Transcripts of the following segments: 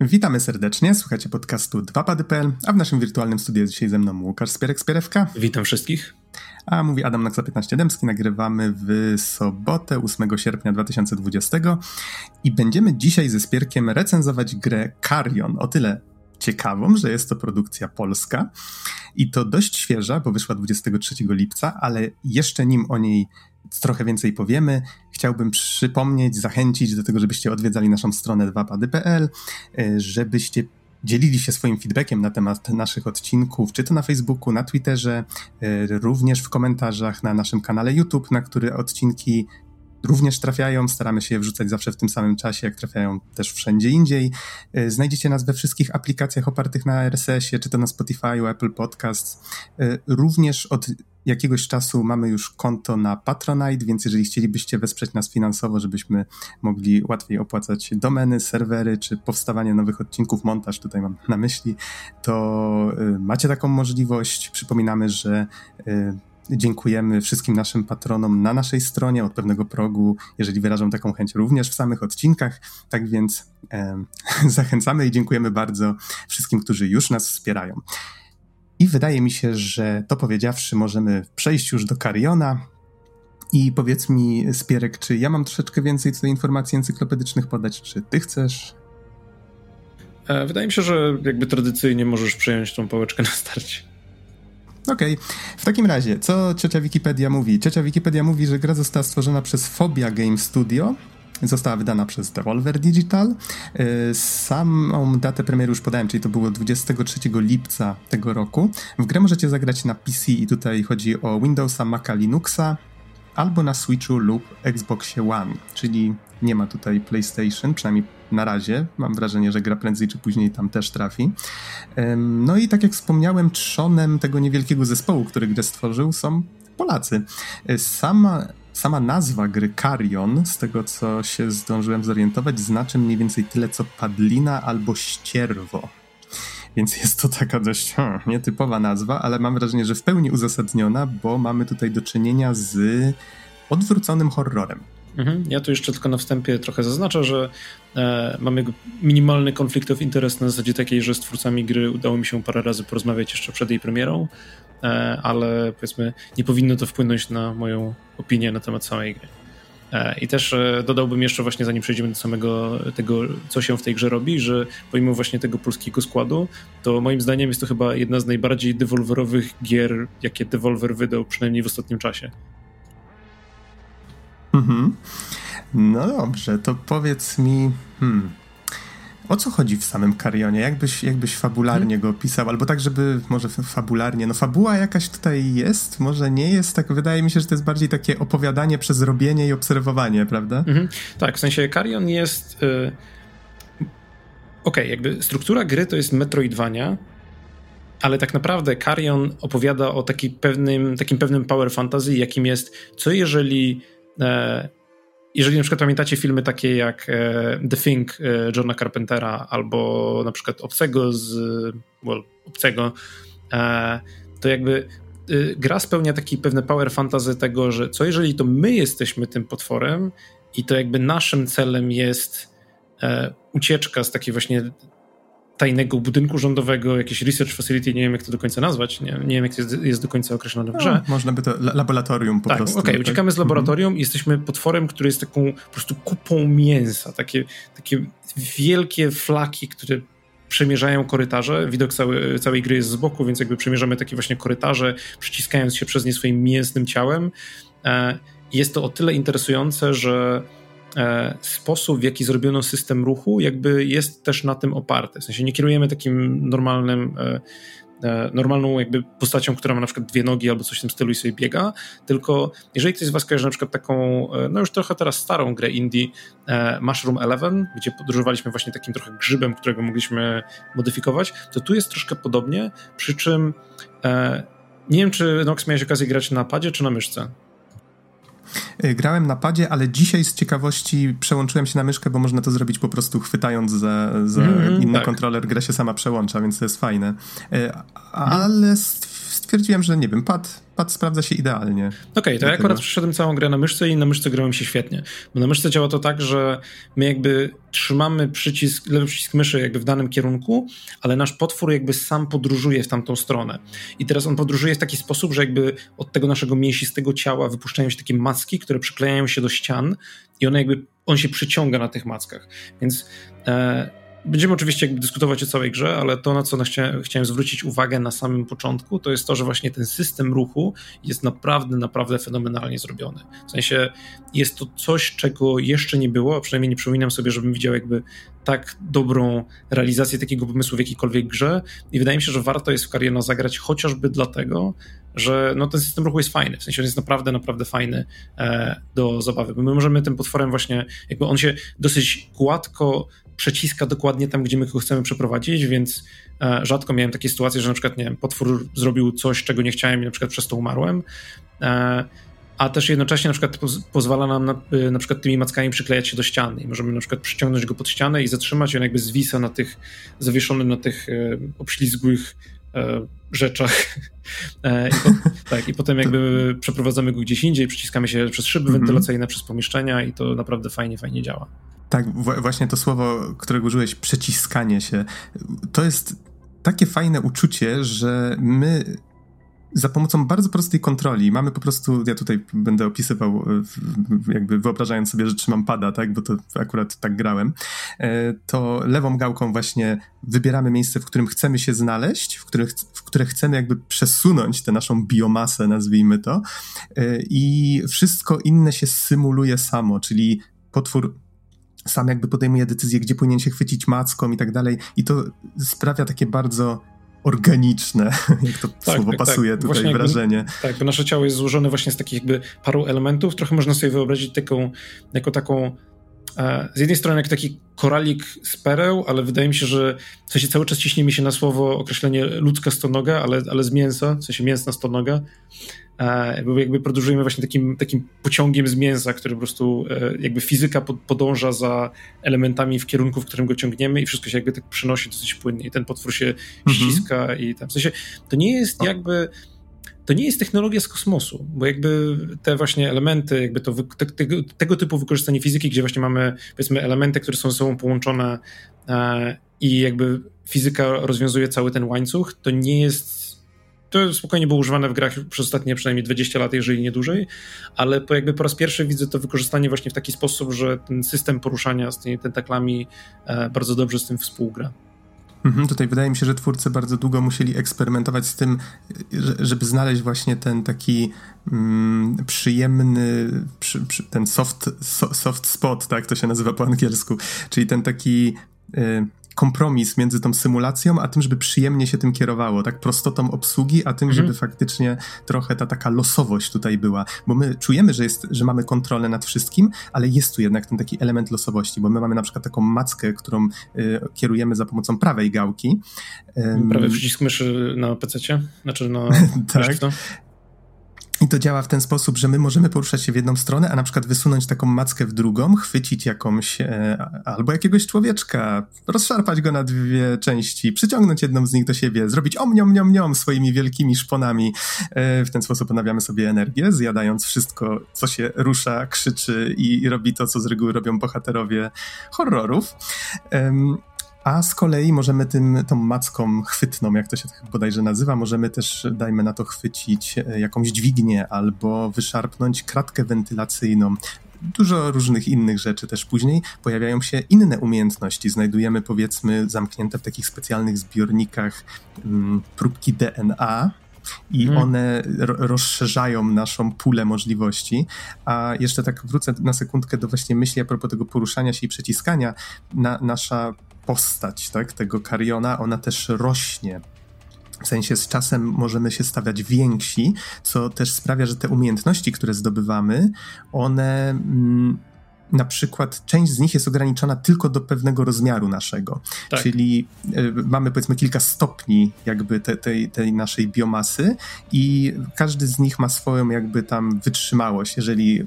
Witamy serdecznie, słuchacie podcastu 2pady.pl, a w naszym wirtualnym studiu jest dzisiaj ze mną Łukasz Spierek-Spierewka. Witam wszystkich. A mówi Adam Naksa 15 Dębski, nagrywamy w sobotę 8 sierpnia 2020 i będziemy dzisiaj ze Spierkiem recenzować grę Carrion. O tyle ciekawą, że jest to produkcja polska i to dość świeża, bo wyszła 23 lipca, ale jeszcze nim o niej trochę więcej powiemy, chciałbym przypomnieć, zachęcić do tego, żebyście odwiedzali naszą stronę 2pady.pl, e, żebyście dzielili się swoim feedbackiem na temat naszych odcinków, czy to na Facebooku, na Twitterze, e, również w komentarzach na naszym kanale YouTube, na który odcinki również trafiają. Staramy się je wrzucać zawsze w tym samym czasie, jak trafiają też wszędzie indziej. E, znajdziecie nas we wszystkich aplikacjach opartych na RSS-ie, czy to na Spotify, Apple Podcasts. Również od jakiegoś czasu mamy już konto na Patronite, więc jeżeli chcielibyście wesprzeć nas finansowo, żebyśmy mogli łatwiej opłacać domeny, serwery, czy powstawanie nowych odcinków, montaż, tutaj mam na myśli, to e, macie taką możliwość. Przypominamy, że Dziękujemy wszystkim naszym patronom na naszej stronie od pewnego progu, jeżeli wyrażą taką chęć również w samych odcinkach. Tak więc e, zachęcamy i dziękujemy bardzo wszystkim, którzy już nas wspierają. I wydaje mi się, że to powiedziawszy, możemy przejść już do Kariona. I powiedz mi, Spierek, czy ja mam troszeczkę więcej tutaj informacji encyklopedycznych podać, czy ty chcesz? E, wydaje mi się, że jakby tradycyjnie możesz przejąć tą pałeczkę na starcie. Okej. Okay. W takim razie, co ciocia Wikipedia mówi? Ciocia Wikipedia mówi, że gra została stworzona przez Phobia Game Studio. Została wydana przez Devolver Digital. Y, samą datę premiery już podałem, czyli to było 23 lipca tego roku. W grę możecie zagrać na PC i tutaj chodzi o Windowsa, Maca, Linuxa, albo na Switchu lub Xboxie One, czyli nie ma tutaj PlayStation, przynajmniej na razie. Mam wrażenie, że gra prędzej czy później tam też trafi. No i tak jak wspomniałem, trzonem tego niewielkiego zespołu, który grę stworzył, są Polacy. E, sama, sama nazwa gry Carrion, z tego co się zdążyłem zorientować, znaczy mniej więcej tyle co padlina albo ścierwo. Więc jest to taka dość hmm, nietypowa nazwa, ale mam wrażenie, że w pełni uzasadniona, bo mamy tutaj do czynienia z odwróconym horrorem. Mhm. Ja tu jeszcze tylko na wstępie trochę zaznaczę, że e, mamy minimalny konflikt of interest na zasadzie takiej, że z twórcami gry udało mi się parę razy porozmawiać jeszcze przed jej premierą, e, ale powiedzmy nie powinno to wpłynąć na moją opinię na temat samej gry. E, I też e, dodałbym jeszcze właśnie, zanim przejdziemy do samego tego, co się w tej grze robi, że pomimo właśnie tego polskiego składu, to moim zdaniem jest to chyba jedna z najbardziej dewolwerowych gier, jakie Devolver wydał, przynajmniej w ostatnim czasie. Mhm. No dobrze, to powiedz mi, hmm, o co chodzi w samym Karionie? Jakbyś, jakbyś fabularnie hmm. go opisał? Albo tak, żeby może fabularnie, no fabuła jakaś tutaj jest, może nie jest, tak wydaje mi się, że to jest bardziej takie opowiadanie przez robienie i obserwowanie, prawda? Mhm. Tak, w sensie Karion jest... Y Okej, okay, jakby struktura gry to jest Metroidvania, ale tak naprawdę Karion opowiada o taki pewnym, takim pewnym power fantasy, jakim jest, co jeżeli jeżeli na przykład pamiętacie filmy takie jak e, The Thing e, Johna Carpentera albo na przykład Obcego z well, Obcego, to jakby gra spełnia taki pewne power fantasy tego, że co jeżeli to my jesteśmy tym potworem i to jakby naszym celem jest ucieczka z takiej właśnie tajnego budynku rządowego, jakieś research facility, nie wiem jak to do końca nazwać, nie, nie wiem jak to jest, jest, do końca określone w grze. No, można by to laboratorium po tak, prostu. Okej, okay, uciekamy z laboratorium mhm. i jesteśmy potworem, który jest taką po prostu kupą mięsa, takie, takie wielkie flaki, które przemierzają korytarze. Widok cały, całej gry jest z boku, więc jakby przemierzamy takie właśnie korytarze, przyciskając się przez nie swoim mięsnym ciałem. E, jest to o tyle interesujące, że sposób, w jaki zrobiono system ruchu, jakby jest też na tym oparty. W sensie nie kierujemy takim normalnym, e, e, normalną jakby postacią, która ma na przykład dwie nogi albo coś w tym stylu i sobie biega, tylko jeżeli ktoś z was kojarzy na przykład taką, no już trochę teraz starą grę indie Mushroom Eleven, gdzie podróżowaliśmy właśnie takim trochę grzybem, którego mogliśmy modyfikować, to tu jest troszkę podobnie, przy czym nie wiem, czy Nox miałeś okazję grać na padzie czy na myszce? Y, grałem na padzie, ale dzisiaj z ciekawości przełączyłem się na myszkę, bo można to zrobić po prostu chwytając za, za mm, inny tak. kontroler, gra się sama przełącza, więc to jest fajne. Y, ale stwierdziłem, że nie wiem, pad, pad sprawdza się idealnie. Okej, okay, to ja akurat przeszedłem całą grę na myszce i na myszce grałem się świetnie. Bo na myszce działa to tak, że my jakby trzymamy przycisk, lewy przycisk myszy jakby w danym kierunku, ale nasz potwór jakby sam podróżuje w tamtą stronę. I teraz on podróżuje w taki sposób, że jakby od tego naszego mięsistego ciała wypuszczają się takie macki, które przyklejają się do ścian i one jakby, on się przyciąga na tych mackach. Więc e, Będziemy oczywiście dyskutować o całej grze, ale to, na co chciałem zwrócić uwagę na samym początku, to jest to, że właśnie ten system ruchu jest naprawdę, naprawdę fenomenalnie zrobiony. W sensie jest to coś, czego jeszcze nie było, a przynajmniej nie przypominam sobie, żebym widział jakby tak dobrą realizację takiego pomysłu w jakiejkolwiek grze. I wydaje mi się, że warto jest w Cariona zagrać chociażby dlatego, że no, ten system ruchu jest fajny, w sensie on jest naprawdę, naprawdę fajny e, do zabawy, bo my możemy tym potworem właśnie, jakby on się dosyć gładko przeciska dokładnie tam, gdzie my go chcemy przeprowadzić, więc e, rzadko miałem takie sytuacje, że na przykład, nie wiem, potwór zrobił coś, czego nie chciałem i na przykład przez to umarłem. E, a też jednocześnie na przykład pozwala nam na, e, na przykład tymi mackami przyklejać się do ściany i możemy na przykład przyciągnąć go pod ścianę i zatrzymać i on jakby zwisa na tych, zawieszony na tych e, obślizgłych e, rzeczach. E, I po, tak, i potem jakby przeprowadzamy go gdzieś indziej, przyciskamy się przez szyby -hmm. wentylacyjne, przez pomieszczenia i to naprawdę fajnie, fajnie działa. Tak, właśnie to słowo, którego użyłeś, przeciskanie się, to jest takie fajne uczucie, że my za pomocą bardzo prostej kontroli mamy po prostu, ja tutaj będę opisywał, jakby wyobrażając sobie, że trzymam pada, tak, bo to akurat tak grałem, e, to lewą gałką właśnie wybieramy miejsce, w którym chcemy się znaleźć, w, których, w które chcemy jakby przesunąć tę naszą biomasę, nazwijmy to, e, i wszystko inne się symuluje samo, czyli potwór sam jakby podejmuje decyzję, gdzie powinien się chwycić macką i tak dalej. I to sprawia takie bardzo organiczne, jak to tak, słowo tak, tak. pasuje tak. tutaj właśnie wrażenie. Jakby, tak, bo nasze ciało jest złożone właśnie z takich jakby paru elementów. Trochę można sobie wyobrazić taką, jako taką e, z jednej strony jak taki koralik z pereł, ale wydaje mi się, że w sensie cały czas ciśnie mi się na słowo określenie ludzka stonoga, ale, ale z mięsa, w sensie mięsna stonoga. E, jakby podróżujemy właśnie takim, takim pociągiem z mięsa, który po prostu e, jakby fizyka podąża za elementami w kierunku, w którym go ciągniemy i wszystko się jakby tak przynosi dosyć płynnie. I ten potwór się mhm. ściska i tam. W sensie to nie jest jakby to nie jest technologia z kosmosu, bo jakby te właśnie elementy, jakby to, te, tego, tego typu wykorzystanie fizyki, gdzie właśnie mamy powiedzmy elementy, które są ze sobą połączone e, i jakby fizyka rozwiązuje cały ten łańcuch, to nie jest to spokojnie było używane w grach przez ostatnie przynajmniej 20 lat, jeżeli nie dłużej, ale po jakby po raz pierwszy widzę to wykorzystanie właśnie w taki sposób, że ten system poruszania z tymi tentaklami e, bardzo dobrze z tym współgra. Mhm, tutaj wydaje mi się, że twórcy bardzo długo musieli eksperymentować z tym, żeby znaleźć właśnie ten taki mm, przyjemny, przy, przy, ten soft, so, soft spot, tak to się nazywa po angielsku, czyli ten taki y, kompromis między tą symulacją, a tym, żeby przyjemnie się tym kierowało, tak prostotą obsługi, a tym, mhm. żeby faktycznie trochę ta taka losowość tutaj była, bo my czujemy, że, jest, że mamy kontrolę nad wszystkim, ale jest tu jednak ten taki element losowości, bo my mamy na przykład taką mackę, którą y, kierujemy za pomocą prawej gałki. Prawy przycisk myszy na PC, znaczy na tak. I to działa w ten sposób, że my możemy poruszać się w jedną stronę, a na przykład wysunąć taką mackę w drugą, chwycić jakąś e, albo jakiegoś człowieczka, rozszarpać go na dwie części, przyciągnąć jedną z nich do siebie, zrobić omniom, niom, niom swoimi wielkimi szponami. E, w ten sposób odnawiamy sobie energię, zjadając wszystko, co się rusza, krzyczy i, i robi to, co z reguły robią bohaterowie horrorów. A z kolei możemy tym, tą macką chwytną, jak to się tak bodajże nazywa, możemy też, dajmy na to, chwycić e, jakąś dźwignię albo wyszarpnąć kratkę wentylacyjną. Dużo różnych innych rzeczy też później pojawiają się inne umiejętności. Znajdujemy, powiedzmy, zamknięte w takich specjalnych zbiornikach mm, próbki DNA, i hmm. one rozszerzają naszą pulę możliwości. A jeszcze tak wrócę na sekundkę do właśnie myśli a propos tego poruszania się i przeciskania. Na, nasza postać tak, tego Kariona, ona też rośnie. W sensie z czasem możemy się stawiać więksi, co też sprawia, że te umiejętności, które zdobywamy, one mm, na przykład część z nich jest ograniczona tylko do pewnego rozmiaru naszego. Tak. Czyli y, mamy powiedzmy kilka stopni jakby te, tej, tej naszej biomasy i każdy z nich ma swoją jakby tam wytrzymałość. Jeżeli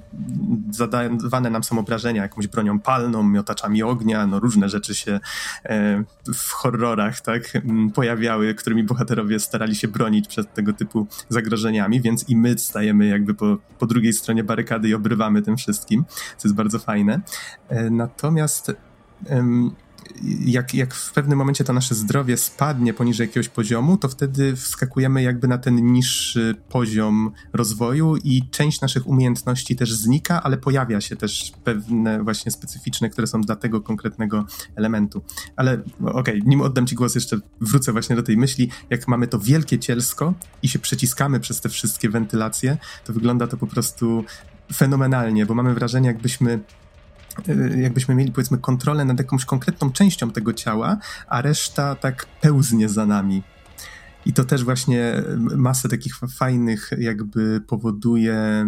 zadawane nam są obrażenia jakąś bronią palną, miotaczami ognia, no różne rzeczy się e, w horrorach tak pojawiały, którymi bohaterowie starali się bronić przed tego typu zagrożeniami, więc i my stajemy jakby po, po drugiej stronie barykady i obrywamy tym wszystkim, co jest bardzo fajne. E, natomiast jak, jak w pewnym momencie to nasze zdrowie spadnie poniżej jakiegoś poziomu, to wtedy wskakujemy jakby na ten niższy poziom rozwoju i część naszych umiejętności też znika, ale pojawia się też pewne właśnie specyficzne, które są dla tego konkretnego elementu. Ale okej, okay, nim oddam ci głos, jeszcze wrócę właśnie do tej myśli, jak mamy to wielkie cielsko i się przeciskamy przez te wszystkie wentylacje, to wygląda to po prostu fenomenalnie, bo mamy wrażenie, jakbyśmy jakbyśmy mieli powiedzmy kontrolę nad jakąś konkretną częścią tego ciała, a reszta tak pełznie za nami. I to też właśnie masę takich fajnych jakby powoduje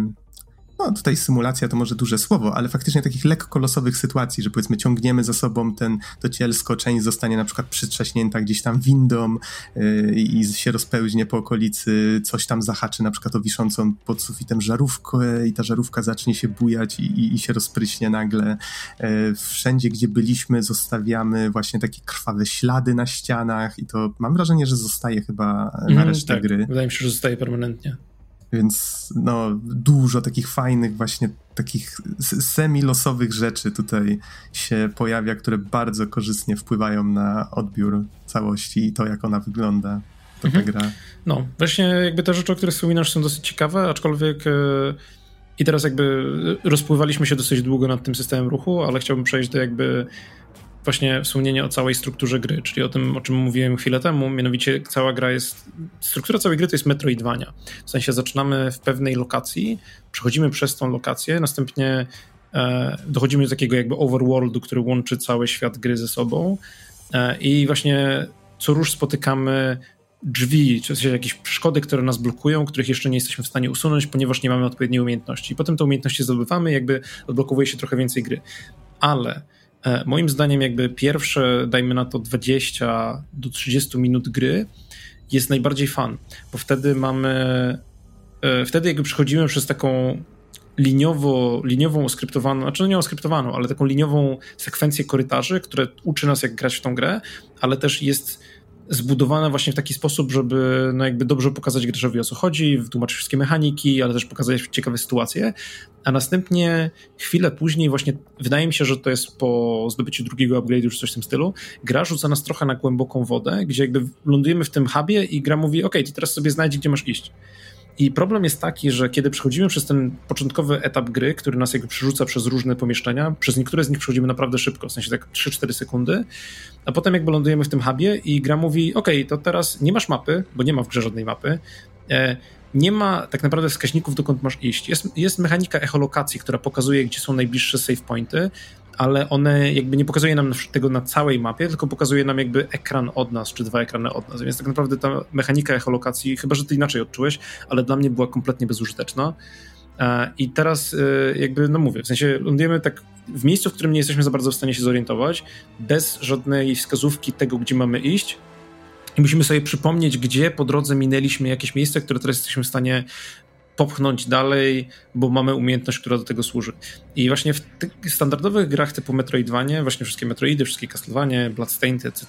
no tutaj symulacja to może duże słowo, ale faktycznie takich lekko losowych sytuacji, że powiedzmy ciągniemy za sobą ten, to cielsko, część zostanie na przykład przytrzaśnięta gdzieś tam windą yy, i się rozpełźnie po okolicy, coś tam zahaczy na przykład o wiszącą pod sufitem żarówkę i ta żarówka zacznie się bujać i, i, i się rozpryśnie nagle. Yy, wszędzie, gdzie byliśmy zostawiamy właśnie takie krwawe ślady na ścianach i to mam wrażenie, że zostaje chyba na mm, resztę tak. gry. Wydaje mi się, że zostaje permanentnie. Więc no, dużo takich fajnych, właśnie takich semi-losowych rzeczy tutaj się pojawia, które bardzo korzystnie wpływają na odbiór całości i to, jak ona wygląda. To mhm. ta gra. No, właśnie jakby te rzeczy, o których wspominasz są dosyć ciekawe, aczkolwiek e, i teraz jakby rozpływaliśmy się dosyć długo nad tym systemem ruchu, ale chciałbym przejść do jakby właśnie wspomnienie o całej strukturze gry, czyli o tym, o czym mówiłem chwilę temu, mianowicie cała gra jest, struktura całej gry to jest metroidwania. W sensie zaczynamy w pewnej lokacji, przechodzimy przez tą lokację, następnie e, dochodzimy do takiego jakby overworldu, który łączy cały świat gry ze sobą e, i właśnie co róż spotykamy drzwi, czy w sensie jakieś przeszkody, które nas blokują, których jeszcze nie jesteśmy w stanie usunąć, ponieważ nie mamy odpowiedniej umiejętności. Potem te umiejętności zdobywamy, jakby odblokowuje się trochę więcej gry. Ale moim zdaniem, jakby pierwsze, dajmy na to 20 do 30 minut gry jest najbardziej fan, bo wtedy mamy, e, wtedy jakby przechodzimy przez taką liniowo, liniową oskryptowaną, znaczy no nie oskryptowaną, ale taką liniową sekwencję korytarzy, które uczy nas jak grać w tą grę, ale też jest zbudowane właśnie w taki sposób, żeby no jakby dobrze pokazać graczowi o co chodzi, wytłumaczyć wszystkie mechaniki, ale też pokazać ciekawe sytuacje, a następnie chwilę później właśnie, wydaje mi się, że to jest po zdobyciu drugiego upgrade'u czy coś w tym stylu, gra rzuca nas trochę na głęboką wodę, gdzie jakby lądujemy w tym hubie i gra mówi, ok, to teraz sobie znajdź, gdzie masz iść. I problem jest taki, że kiedy przechodzimy przez ten początkowy etap gry, który nas jakby przerzuca przez różne pomieszczenia, przez niektóre z nich przechodzimy naprawdę szybko, w sensie tak 3-4 sekundy, a potem jakby lądujemy w tym hubie i gra mówi, ok, to teraz nie masz mapy, bo nie ma w grze żadnej mapy, e, nie ma tak naprawdę wskaźników, dokąd masz iść. Jest, jest mechanika echolokacji, która pokazuje, gdzie są najbliższe save pointy, ale one jakby nie pokazuje nam tego na całej mapie, tylko pokazuje nam jakby ekran od nas, czy dwa ekrany od nas. Więc tak naprawdę ta mechanika echolokacji, chyba że ty inaczej odczułeś, ale dla mnie była kompletnie bezużyteczna. E, I teraz e, jakby, no mówię, w sensie lądujemy tak w miejscu, w którym nie jesteśmy za bardzo w stanie się zorientować, bez żadnej wskazówki tego, gdzie mamy iść, i musimy sobie przypomnieć, gdzie po drodze minęliśmy jakieś miejsce, które teraz jesteśmy w stanie popchnąć dalej, bo mamy umiejętność, która do tego służy. I właśnie w standardowych grach typu Metroidvanie, właśnie wszystkie Metroidy, wszystkie Castlevanie, Bloodstained, etc.,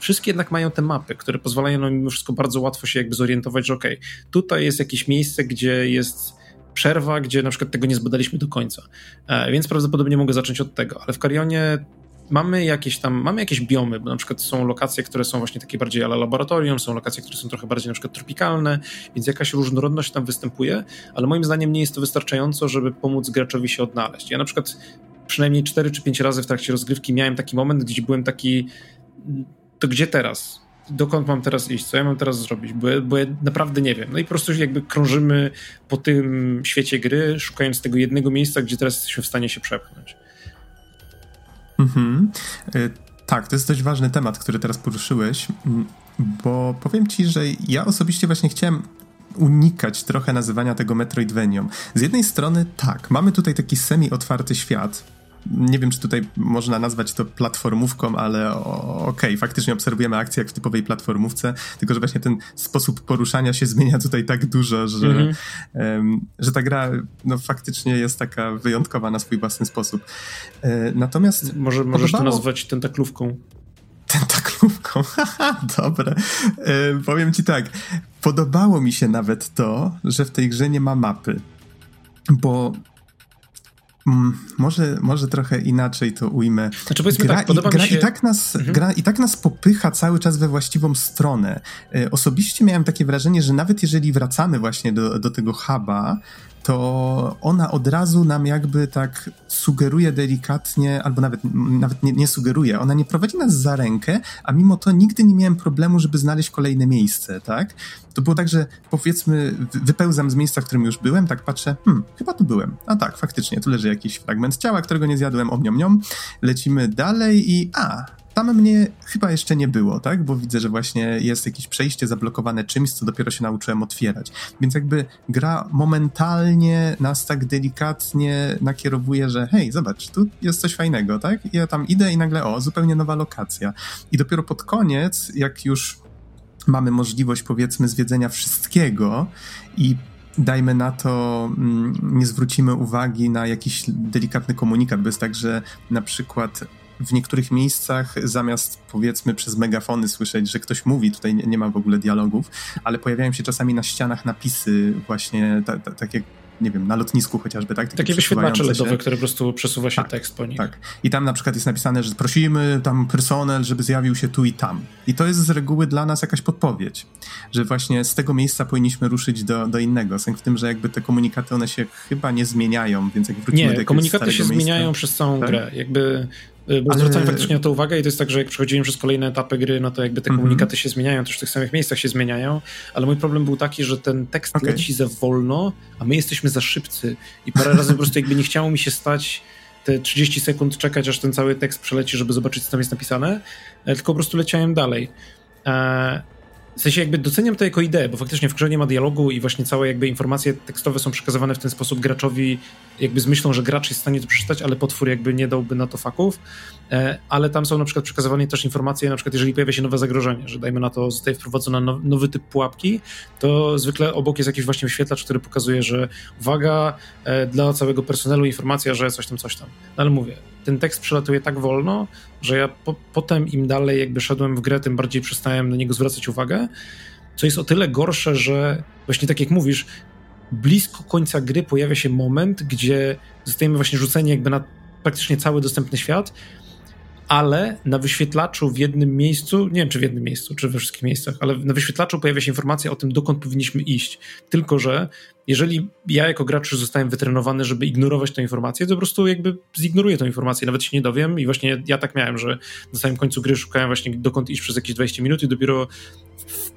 wszystkie jednak mają te mapy, które pozwalają nam mimo wszystko bardzo łatwo się jakby zorientować, że okej, okay, tutaj jest jakieś miejsce, gdzie jest przerwa, gdzie na przykład tego nie zbadaliśmy do końca. E, więc prawdopodobnie mogę zacząć od tego, ale w Carionie mamy jakieś tam, mamy jakieś biomy, bo na przykład są lokacje, które są właśnie takie bardziej ale laboratorium, są lokacje, które są trochę bardziej na przykład tropikalne, więc jakaś różnorodność tam występuje, ale moim zdaniem nie jest to wystarczająco, żeby pomóc graczowi się odnaleźć. Ja na przykład przynajmniej 4 czy 5 razy w trakcie rozgrywki miałem taki moment, gdzie byłem taki, to gdzie teraz? Dokąd mam teraz iść? Co ja mam teraz zrobić? Bo, bo ja naprawdę nie wiem. No i po prostu jakby krążymy po tym świecie gry, szukając tego jednego miejsca, gdzie teraz jesteśmy w stanie się przepchnąć. Mhm. Y, tak, to jest dość ważny temat, który teraz poruszyłeś, bo powiem ci, że ja osobiście właśnie chciałem unikać trochę nazywania tego Metroidvanią. Z jednej strony tak, mamy tutaj taki semi-otwarty świat, nie wiem, czy tutaj można nazwać to platformówką, ale okej, okay, faktycznie obserwujemy akcję jak w typowej platformówce, tylko że właśnie ten sposób poruszania się zmienia tutaj tak dużo, że, mm -hmm. um, że ta gra no, faktycznie jest taka wyjątkowa na swój własny sposób. E, natomiast... Może, możesz to nazwać tentaklówką. Tentaklówką, haha, dobre. E, powiem ci tak, podobało mi się nawet to, że w tej grze nie ma mapy, bo może, może trochę inaczej to ujmę. Znaczy powiedzmy gra, tak, podoba i, gra, mi się... i, tak nas, mhm. gra i tak nas popycha cały czas we właściwą stronę. E, osobiście miałem takie wrażenie, że nawet jeżeli wracamy właśnie do, do tego huba, to ona od razu nam jakby tak sugeruje delikatnie, albo nawet, nawet nie, nie, sugeruje, ona nie prowadzi nas za rękę, a mimo to nigdy nie miałem problemu, żeby znaleźć kolejne miejsce, tak? To było tak, że powiedzmy wypełzam z miejsca, w którym już byłem, tak patrzę, hmm, chyba tu byłem. A tak, faktycznie, tu leży jakiś fragment ciała, którego nie zjadłem, omniom, niom. Lecimy dalej i a, tam mnie chyba jeszcze nie było, tak? Bo widzę, że właśnie jest jakieś przejście zablokowane czymś, co dopiero się nauczyłem otwierać. Więc jakby gra momentalnie nas tak delikatnie nakierowuje, że hej, zobacz, tu jest coś fajnego, tak? I ja tam idę i nagle, o, zupełnie nowa lokacja. I dopiero pod koniec, jak już mamy możliwość, powiedzmy, zwiedzenia wszystkiego i dajmy na to, mm, nie zwrócimy uwagi na jakiś delikatny komunikat, bo jest tak, że na przykład w niektórych miejscach zamiast powiedzmy przez megafony słyszeć, że ktoś mówi, tutaj nie, nie ma w ogóle dialogów, ale pojawiają się czasami na ścianach napisy właśnie ta, ta, takie nie wiem, na lotnisku chociażby, tak? Takie, takie wyświetlacze LEDowe, które po prostu przesuwa się tak, tekst po nich. Tak. I tam na przykład jest napisane, że prosimy tam personel, żeby zjawił się tu i tam. I to jest z reguły dla nas jakaś podpowiedź, że właśnie z tego miejsca powinniśmy ruszyć do, do innego. Sęk w tym, że jakby te komunikaty, one się chyba nie zmieniają, więc jak wrócimy nie, do komunikaty się zmieniają przez całą tak? grę. Jakby bo Ale... zwracam faktycznie na to uwagę i to jest tak, że jak przechodzimy przez kolejne etapy gry, no to jakby te mhm. komunikaty się zmieniają, też w tych samych miejscach się zmieniają, ale mój problem był taki, że ten tekst okay. leci za wolno, a my jesteśmy za szybcy i parę razy po prostu jakby nie chciało mi się stać te 30 sekund czekać, aż ten cały tekst przeleci, żeby zobaczyć, co tam jest napisane, e, tylko po prostu leciałem dalej. W sensie jakby doceniam to jako ideę, bo faktycznie w grze nie ma dialogu i właśnie całe jakby informacje tekstowe są przekazywane w ten sposób graczowi, jakby z myślą, że gracz jest w stanie to przeczytać, ale potwór jakby nie dałby na to faków. E, ale tam są na przykład przekazywane też informacje, na przykład jeżeli pojawia się nowe zagrożenie, że dajmy na to zostaje wprowadzony nowy typ pułapki, to zwykle obok jest jakiś właśnie wyświetlacz, który pokazuje, że uwaga, e, dla całego personelu informacja, że coś tam, coś tam. No ale mówię, ten tekst przelatuje tak wolno, że ja po, potem im dalej jakby szedłem w grę, tym bardziej przestałem na niego zwracać uwagę, co jest o tyle gorsze, że właśnie tak jak mówisz, blisko końca gry pojawia się moment, gdzie zostajemy właśnie rzuceni jakby na praktycznie cały dostępny świat, ale na wyświetlaczu w jednym miejscu, nie wiem czy w jednym miejscu, czy we wszystkich miejscach, ale na wyświetlaczu pojawia się informacja o tym, dokąd powinniśmy iść. Tylko, że jeżeli ja jako gracz już zostałem wytrenowany, żeby ignorować tę informację, to po prostu jakby zignoruję tę informację, nawet się nie dowiem i właśnie ja tak miałem, że na samym końcu gry szukałem właśnie dokąd iść przez jakieś 20 minut i dopiero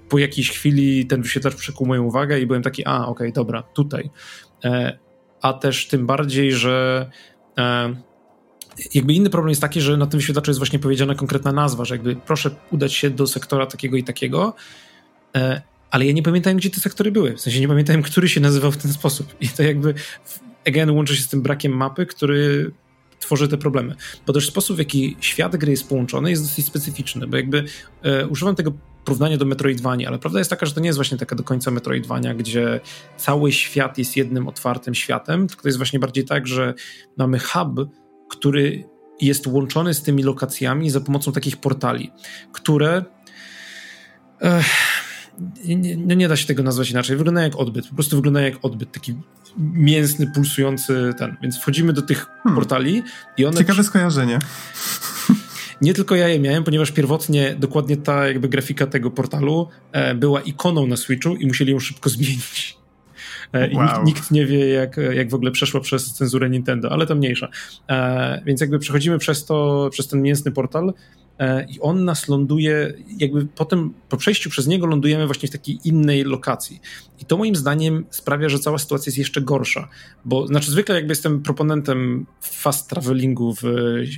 po jakiejś chwili ten wyświetlacz przykuł moją uwagę i byłem taki, a okej, okay, dobra, tutaj. E, a też tym bardziej, że e, jakby inny problem jest taki, że na tym wyświetlaczu jest właśnie powiedziana konkretna nazwa, że jakby proszę udać się do sektora takiego i takiego, e, ale ja nie pamiętałem, gdzie te sektory były. W sensie nie pamiętałem, który się nazywał w ten sposób. I to jakby, again, łączy się z tym brakiem mapy, który tworzy te problemy. Bo też sposób, w jaki świat gry jest połączony, jest dosyć specyficzny, bo jakby e, używam tego porównania do Metroidvania, ale prawda jest taka, że to nie jest właśnie taka do końca Metroidvania, gdzie cały świat jest jednym otwartym światem, tylko to jest właśnie bardziej tak, że mamy hub, który jest łączony z tymi lokacjami za pomocą takich portali, które. Ech, nie, no nie da się tego nazwać inaczej. Wygląda jak odbyt. Po prostu wygląda jak odbyt, taki mięsny, pulsujący ten. Więc wchodzimy do tych hmm. portali i one. Ciekawe skojarzenie. Nie tylko ja je miałem, ponieważ pierwotnie dokładnie ta jakby grafika tego portalu e, była ikoną na Switchu i musieli ją szybko zmienić. E, I wow. nikt, nikt, nie wie, jak, jak w ogóle przeszło przez cenzurę Nintendo, ale to mniejsza. E, więc jakby przechodzimy przez to, przez ten mięsny portal e, i on nas ląduje, jakby potem po przejściu przez niego lądujemy właśnie w takiej innej lokacji. I to moim zdaniem sprawia, że cała sytuacja jest jeszcze gorsza, bo znaczy zwykle jakby jestem proponentem fast travelingu w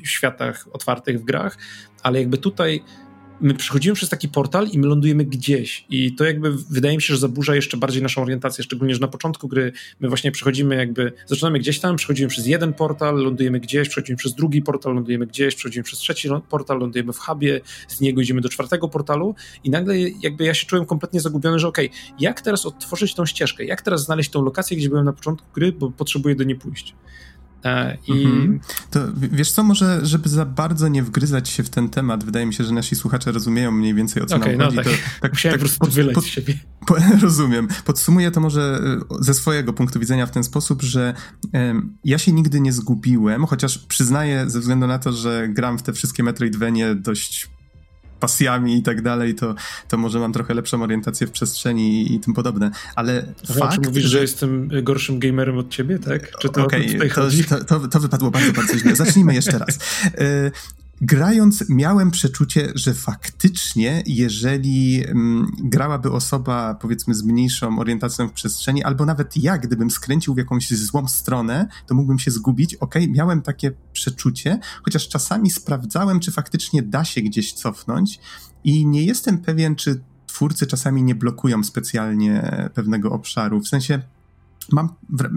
światach otwartych w grach, ale jakby tutaj my przychodzimy przez taki portal i my lądujemy gdzieś i to jakby wydaje mi się, że zaburza jeszcze bardziej naszą orientację, szczególnie, że na początku gry my właśnie przechodzimy jakby, zaczynamy gdzieś tam, przechodzimy przez jeden portal, lądujemy gdzieś, przechodzimy przez drugi portal, lądujemy gdzieś, przechodzimy przez trzeci portal, lądujemy w hubie, z niego idziemy do czwartego portalu i nagle jakby ja się czułem kompletnie zagubiony, że okej, okay, jak teraz otworzyć tą ścieżkę, jak teraz znaleźć tą lokację, gdzie byłem na początku gry, bo potrzebuję do niej pójść. E, I... Mhm. To wiesz co, może żeby za bardzo nie wgryzać się w ten temat, wydaje mi się, że nasi słuchacze rozumieją mniej więcej o co okay, nam no chodzi. Tak, to, tak, Musiałem tak po prostu pod, wyleć pod, siebie. Po, rozumiem. Podsumuję to może e, ze swojego punktu widzenia w ten sposób, że um, ja się nigdy nie zgubiłem, chociaż przyznaję ze względu na to, że gram w te wszystkie Metroidvanie dość pasjami i tak dalej, to, to może mam trochę lepszą orientację w przestrzeni i, i tym podobne. Ale Aha, fakt, czy mówisz, że... że jestem gorszym gamerem od ciebie, tak? Czy to okay, to, to, to, to, wypadło bardzo, bardzo źle. Zacznijmy jeszcze raz. Grając miałem przeczucie, że faktycznie, jeżeli mm, grałaby osoba, powiedzmy, z mniejszą orientacją w przestrzeni, albo nawet ja, gdybym skręcił w jakąś złą stronę, to mógłbym się zgubić. Ok, miałem takie przeczucie, chociaż czasami sprawdzałem, czy faktycznie da się gdzieś cofnąć i nie jestem pewien, czy twórcy czasami nie blokują specjalnie pewnego obszaru. W sensie mam,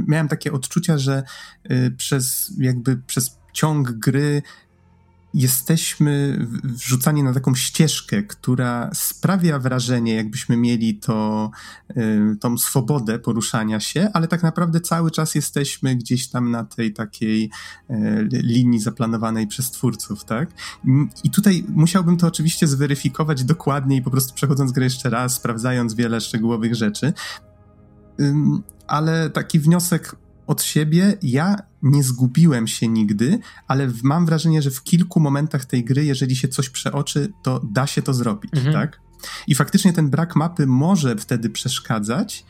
miałem takie odczucia, że y, przez jakby przez ciąg gry jesteśmy wrzucani na taką ścieżkę, która sprawia wrażenie, jakbyśmy mieli to, y, tą swobodę poruszania się, ale tak naprawdę cały czas jesteśmy gdzieś tam na tej takiej y, linii zaplanowanej przez twórców, tak? I tutaj musiałbym to oczywiście zweryfikować dokładnie i po prostu przechodząc grę jeszcze raz, sprawdzając wiele szczegółowych rzeczy. Ale taki wniosek od siebie, ja nie zgubiłem się nigdy, ale mam wrażenie, że w kilku momentach tej gry, jeżeli się coś przeoczy, to da się to zrobić, mhm. tak? I faktycznie ten brak mapy może wtedy przeszkadzać,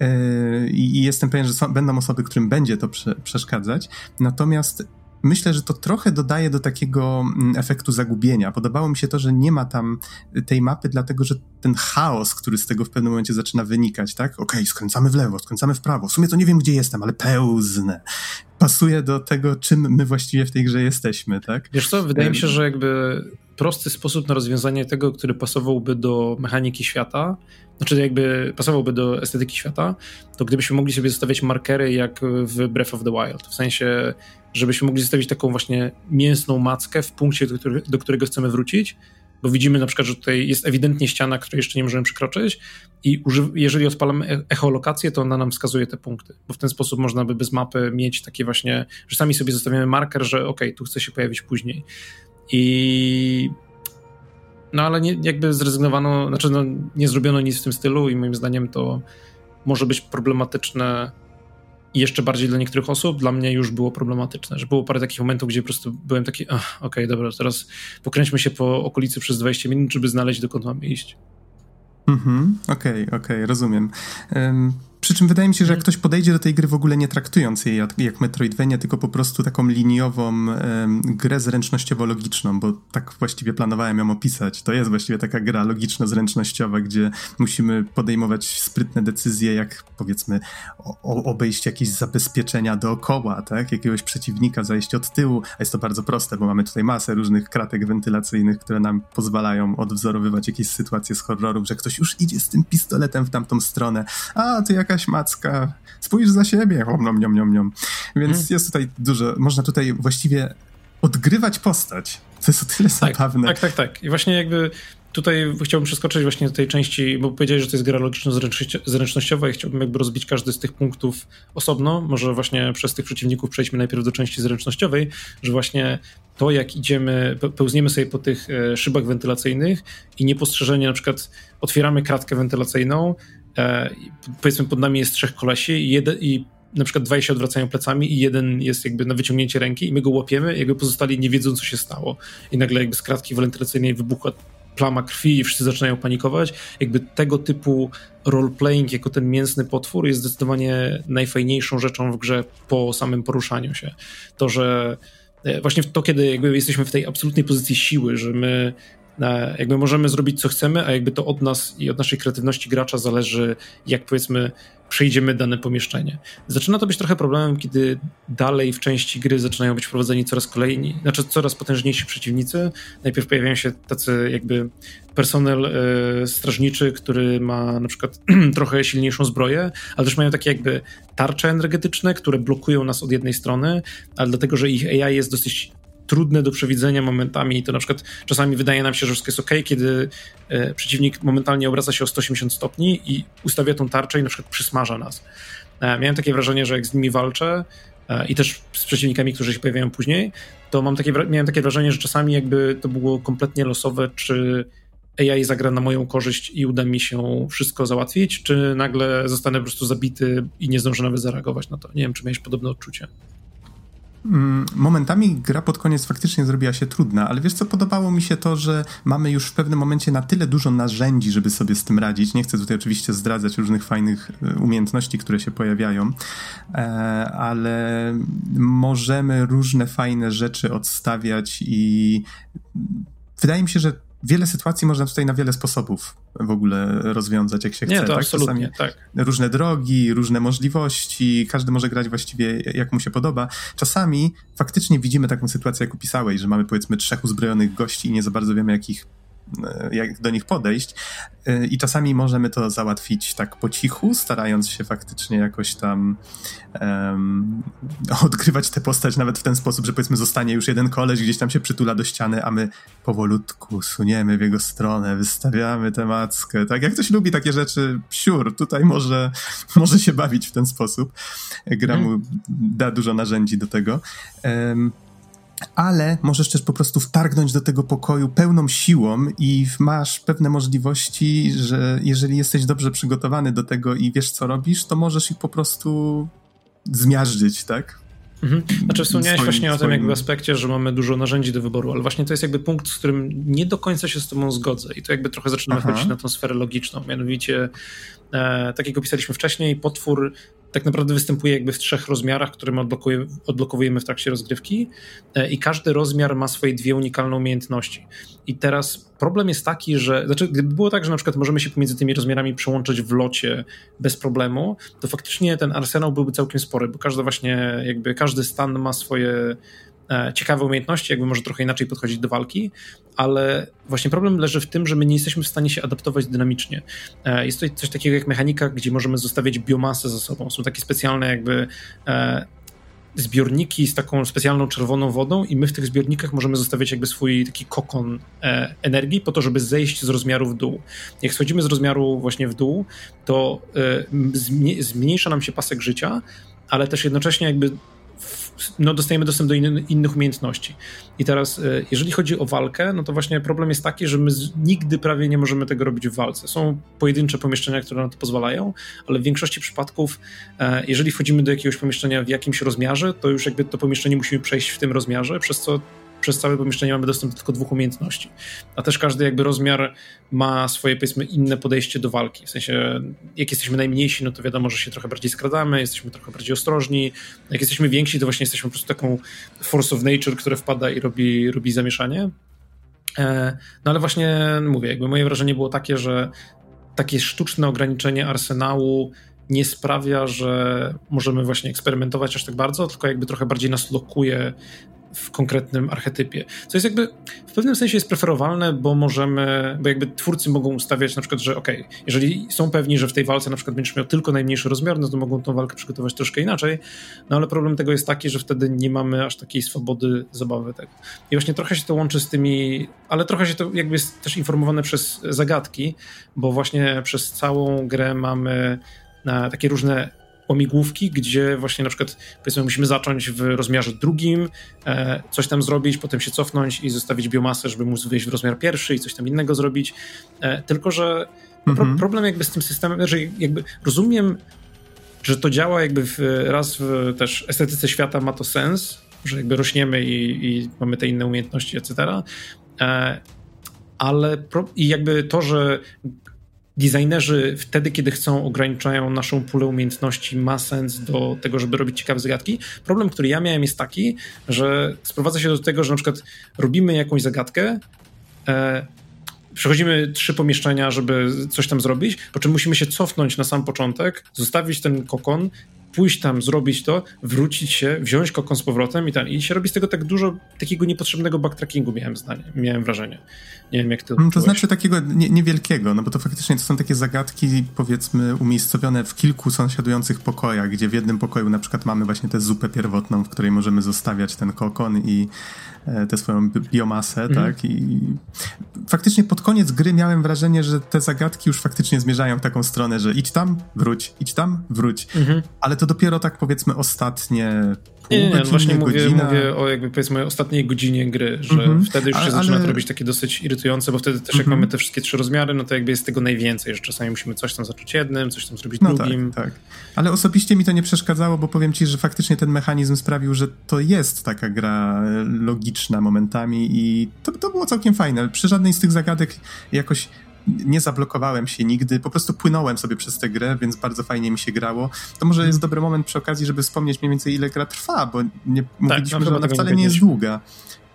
yy, i jestem pewien, że są, będą osoby, którym będzie to prze, przeszkadzać. Natomiast myślę, że to trochę dodaje do takiego mm, efektu zagubienia. Podobało mi się to, że nie ma tam tej mapy, dlatego że ten chaos, który z tego w pewnym momencie zaczyna wynikać, tak? Okej, okay, skręcamy w lewo, skręcamy w prawo. W sumie to nie wiem, gdzie jestem, ale pełznę. Pasuje do tego, czym my właściwie w tej grze jesteśmy, tak? Wiesz co, wydaje mi się, że jakby prosty sposób na rozwiązanie tego, który pasowałby do mechaniki świata, znaczy jakby pasowałby do estetyki świata, to gdybyśmy mogli sobie zostawiać markery jak w Breath of the Wild. W sensie, żebyśmy mogli zostawić taką właśnie mięsną mackę w punkcie, do, który, do którego chcemy wrócić, bo widzimy na przykład, że tutaj jest ewidentnie ściana, której jeszcze nie możemy przekroczyć i jeżeli odpalamy echolokację, to ona nam wskazuje te punkty, bo w ten sposób można by bez mapy mieć takie właśnie, że sami sobie zostawiamy marker, że ok, tu chce się pojawić później. I no ale nie, jakby zrezygnowano, znaczy no, nie zrobiono nic w tym stylu i moim zdaniem to może być problematyczne jeszcze bardziej dla niektórych osób, dla mnie już było problematyczne, że było parę takich momentów, gdzie po prostu byłem taki, okej, okay, dobra, teraz pokręćmy się po okolicy przez 20 minut, żeby znaleźć, dokąd mamy iść. Mhm, okej, okay, okej, okay, rozumiem. Um, przy czym wydaje mi się, że jak mhm. ktoś podejdzie do tej gry w ogóle nie traktując jej jak, jak Metroidvania, tylko po prostu taką liniową um, grę zręcznościowo-logiczną, bo tak właściwie planowałem ją opisać. To jest właściwie taka gra logiczno-zręcznościowa, gdzie musimy podejmować sprytne decyzje, jak powiedzmy o, obejść jakieś zabezpieczenia dookoła, tak? Jakiegoś przeciwnika, zajść od tyłu. A jest to bardzo proste, bo mamy tutaj masę różnych kratek wentylacyjnych, które nam pozwalają odwzorowywać jakieś sytuacje z horrorów, że ktoś już idzie z tym pistoletem w tamtą stronę. A, to jakaś jakaś macka, spójrz za siebie, om, niom, niom, niom. Więc hmm. jest tutaj dużo, można tutaj właściwie odgrywać postać. To jest o tyle tak, zabawne. Tak, tak, tak. I właśnie jakby tutaj chciałbym przeskoczyć właśnie do tej części, bo powiedziałeś, że to jest gra logiczno-zręcznościowa i chciałbym jakby rozbić każdy z tych punktów osobno. Może właśnie przez tych przeciwników przejdźmy najpierw do części zręcznościowej, że właśnie to, jak idziemy, pełzniemy sobie po tych e, szybach wentylacyjnych i niepostrzeżenie na przykład otwieramy kratkę wentylacyjną, E, powiedzmy pod nami jest trzech kolesi i, jeden, i na przykład dwaj się odwracają plecami i jeden jest jakby na wyciągnięcie ręki i my go łapiemy, jakby pozostali nie wiedzą, co się stało. I nagle jakby z kratki wentylacyjnej wybuchła plama krwi i wszyscy zaczynają panikować. Jakby tego typu roleplaying jako ten mięsny potwór jest zdecydowanie najfajniejszą rzeczą w grze po samym poruszaniu się. To, że e, właśnie to, kiedy jakby jesteśmy w tej absolutnej pozycji siły, że my jakby możemy zrobić co chcemy, a jakby to od nas i od naszej kreatywności gracza zależy, jak powiedzmy przejdziemy dane pomieszczenie. Zaczyna to być trochę problemem, kiedy dalej w części gry zaczynają być wprowadzeni coraz kolejni, znaczy coraz potężniejsi przeciwnicy. Najpierw pojawiają się tacy jakby personel e, strażniczy, który ma na przykład trochę silniejszą zbroję, ale też mają takie jakby tarcze energetyczne, które blokują nas od jednej strony, ale dlatego, że ich AI jest dosyć trudne do przewidzenia momentami. To na przykład czasami wydaje nam się, że wszystko jest ok, kiedy e, przeciwnik momentalnie obraca się o 180 stopni i ustawia tą tarczę i na przykład przysmaża nas. E, miałem takie wrażenie, że jak z nimi walczę e, i też z przeciwnikami, którzy się pojawiają później, to mam takie, miałem takie wrażenie, że czasami jakby to było kompletnie losowe, czy AI zagra na moją korzyść i uda mi się wszystko załatwić, czy nagle zostanę po prostu zabity i nie zdążę nawet zareagować na to. Nie wiem, czy miałeś podobne odczucie. Mm, momentami gra pod koniec faktycznie zrobiła się trudna, ale wiesz co, podobało mi się to, że mamy już w pewnym momencie na tyle dużo narzędzi, żeby sobie z tym radzić. Nie chcę tutaj oczywiście zdradzać różnych fajnych e, umiejętności, które się pojawiają, e, ale możemy różne fajne rzeczy odstawiać i wydaje mi się, że wiele sytuacji można tutaj na wiele sposobów w ogóle rozwiązać, jak się chce. Nie, to tak? absolutnie, Czasami tak. Różne drogi, różne możliwości, każdy może grać właściwie jak mu się podoba. Czasami faktycznie widzimy taką sytuację, jak opisałeś, że mamy powiedzmy trzech uzbrojonych gości i nie za bardzo wiemy, jak ich E, jak do nich podejść. E, I czasami możemy to załatwić tak po cichu, starając się faktycznie jakoś tam um, odkrywać tę postać nawet w ten sposób, że powiedzmy zostanie już jeden koleś, gdzieś tam się przytula do ściany, a my powolutku suniemy w jego stronę, wystawiamy tę mackę. Tak, jak ktoś lubi takie rzeczy, siur, tutaj może, może się bawić w ten sposób. Gra mu da dużo narzędzi do tego. Um, ale możesz też po prostu wtargnąć do tego pokoju pełną siłą i masz pewne możliwości, że jeżeli jesteś dobrze przygotowany do tego i wiesz, co robisz, to możesz ich po prostu zmiażdżyć, tak? Mhm. Znaczy wspomniałeś swoim, właśnie o tym jakby aspekcie, że mamy dużo narzędzi do wyboru, ale właśnie to jest jakby punkt, z którym nie do końca się z tobą zgodzę i to jakby trochę zaczynamy Aha. wchodzić na tą sferę logiczną, mianowicie e, tak jak opisaliśmy wcześniej, potwór tak naprawdę występuje jakby w trzech rozmiarach, które my odblokowujemy w trakcie rozgrywki e, i każdy rozmiar ma swoje dwie unikalne umiejętności. I teraz problem jest taki, że, znaczy gdyby było tak, że na przykład możemy się pomiędzy tymi rozmiarami przełączyć w locie bez problemu, to faktycznie ten arsenał byłby całkiem spory, bo każdy właśnie jakby, każdy stan ma swoje ciekawe umiejętności, jakby może trochę inaczej podchodzić do walki, ale właśnie problem leży w tym, że my nie jesteśmy w stanie się adaptować dynamicznie. E, jest to coś takiego jak mechanika, gdzie możemy zostawiać biomasę ze sobą. Są takie specjalne jakby e, zbiorniki z taką specjalną czerwoną wodą i my w tych zbiornikach możemy zostawiać jakby swój taki kokon energii po to, żeby zejść z rozmiaru w dół. Jak schodzimy z rozmiaru właśnie w dół, to zmniejsza nam się pasek życia, ale też jednocześnie jakby no, dostajemy dostęp do innych umiejętności. I teraz, e, jeżeli chodzi o walkę, no to właśnie problem jest taki, że my nigdy prawie nie możemy tego robić w walce. Są pojedyncze pomieszczenia, które na to pozwalają, ale w większości przypadków, e, jeżeli wchodzimy do jakiegoś pomieszczenia w jakimś rozmiarze, to już jakby to pomieszczenie musimy przejść w tym rozmiarze, przez co przez całe pomieszczenie mamy dostęp do tylko dwóch umiejętności. A też każdy jakby rozmiar ma swoje, powiedzmy, inne podejście do walki. W sensie, jak jesteśmy najmniejsi, no to wiadomo, że się trochę bardziej skradamy, jesteśmy trochę bardziej ostrożni. Jak jesteśmy więksi, to właśnie jesteśmy po prostu taką force of nature, które wpada i robi, robi zamieszanie. E, no ale właśnie mówię, jakby moje wrażenie było takie, że takie sztuczne ograniczenie arsenału nie sprawia, że możemy właśnie eksperymentować aż tak bardzo, tylko jakby trochę bardziej nas lokuje w konkretnym archetypie. Co jest jakby w pewnym sensie jest preferowalne, bo możemy, bo jakby twórcy mogą ustawiać na przykład, że ok, jeżeli są pewni, że w tej walce na przykład będziesz miał tylko najmniejszy rozmiar, no to mogą tą walkę przygotować troszkę inaczej, no ale problem tego jest taki, że wtedy nie mamy aż takiej swobody zabawy tego. I właśnie trochę się to łączy z tymi, ale trochę się to jakby jest też informowane przez zagadki, bo właśnie przez całą grę mamy takie różne łamigłówki, gdzie właśnie na przykład powiedzmy musimy zacząć w rozmiarze drugim, e, coś tam zrobić, potem się cofnąć i zostawić biomasę, żeby móc wyjść w rozmiar pierwszy i coś tam innego zrobić. E, tylko, że mhm. pro, problem jakby z tym systemem, że jakby rozumiem, że to działa jakby w, raz w też estetyce świata ma to sens, że jakby rośniemy i, i mamy te inne umiejętności, etc. E, ale pro, i jakby to, że designerzy wtedy, kiedy chcą, ograniczają naszą pulę umiejętności, ma sens do tego, żeby robić ciekawe zagadki. Problem, który ja miałem jest taki, że sprowadza się do tego, że na przykład robimy jakąś zagadkę, e, przechodzimy trzy pomieszczenia, żeby coś tam zrobić, po czym musimy się cofnąć na sam początek, zostawić ten kokon, pójść tam, zrobić to, wrócić się, wziąć kokon z powrotem i tam. I się robi z tego tak dużo takiego niepotrzebnego backtrackingu, miałem zdanie, miałem wrażenie. Nie wiem, jak ty to To znaczy takiego nie, niewielkiego, no bo to faktycznie to są takie zagadki, powiedzmy, umiejscowione w kilku sąsiadujących pokojach, gdzie w jednym pokoju na przykład mamy właśnie tę zupę pierwotną, w której możemy zostawiać ten kokon i e, tę swoją biomasę, mhm. tak? I faktycznie pod koniec gry miałem wrażenie, że te zagadki już faktycznie zmierzają w taką stronę, że idź tam, wróć, idź tam, wróć. Mhm. Ale to dopiero tak powiedzmy ostatnie nie, nie, nie, no właśnie mówię, mówię o jakby powiedzmy ostatniej godzinie gry, że mm -hmm. wtedy już się ale, zaczyna to robić takie dosyć irytujące, bo wtedy też jak mm -hmm. mamy te wszystkie trzy rozmiary, no to jakby jest tego najwięcej, że czasami musimy coś tam zacząć jednym, coś tam zrobić no drugim. Tak, tak. Ale osobiście mi to nie przeszkadzało, bo powiem ci, że faktycznie ten mechanizm sprawił, że to jest taka gra logiczna momentami i to, to było całkiem fajne. Przy żadnej z tych zagadek jakoś nie zablokowałem się nigdy, po prostu płynąłem sobie przez tę grę, więc bardzo fajnie mi się grało. To może jest dobry moment przy okazji, żeby wspomnieć mniej więcej ile gra trwa, bo nie, tak, mówiliśmy, że ona wcale nie jest długa.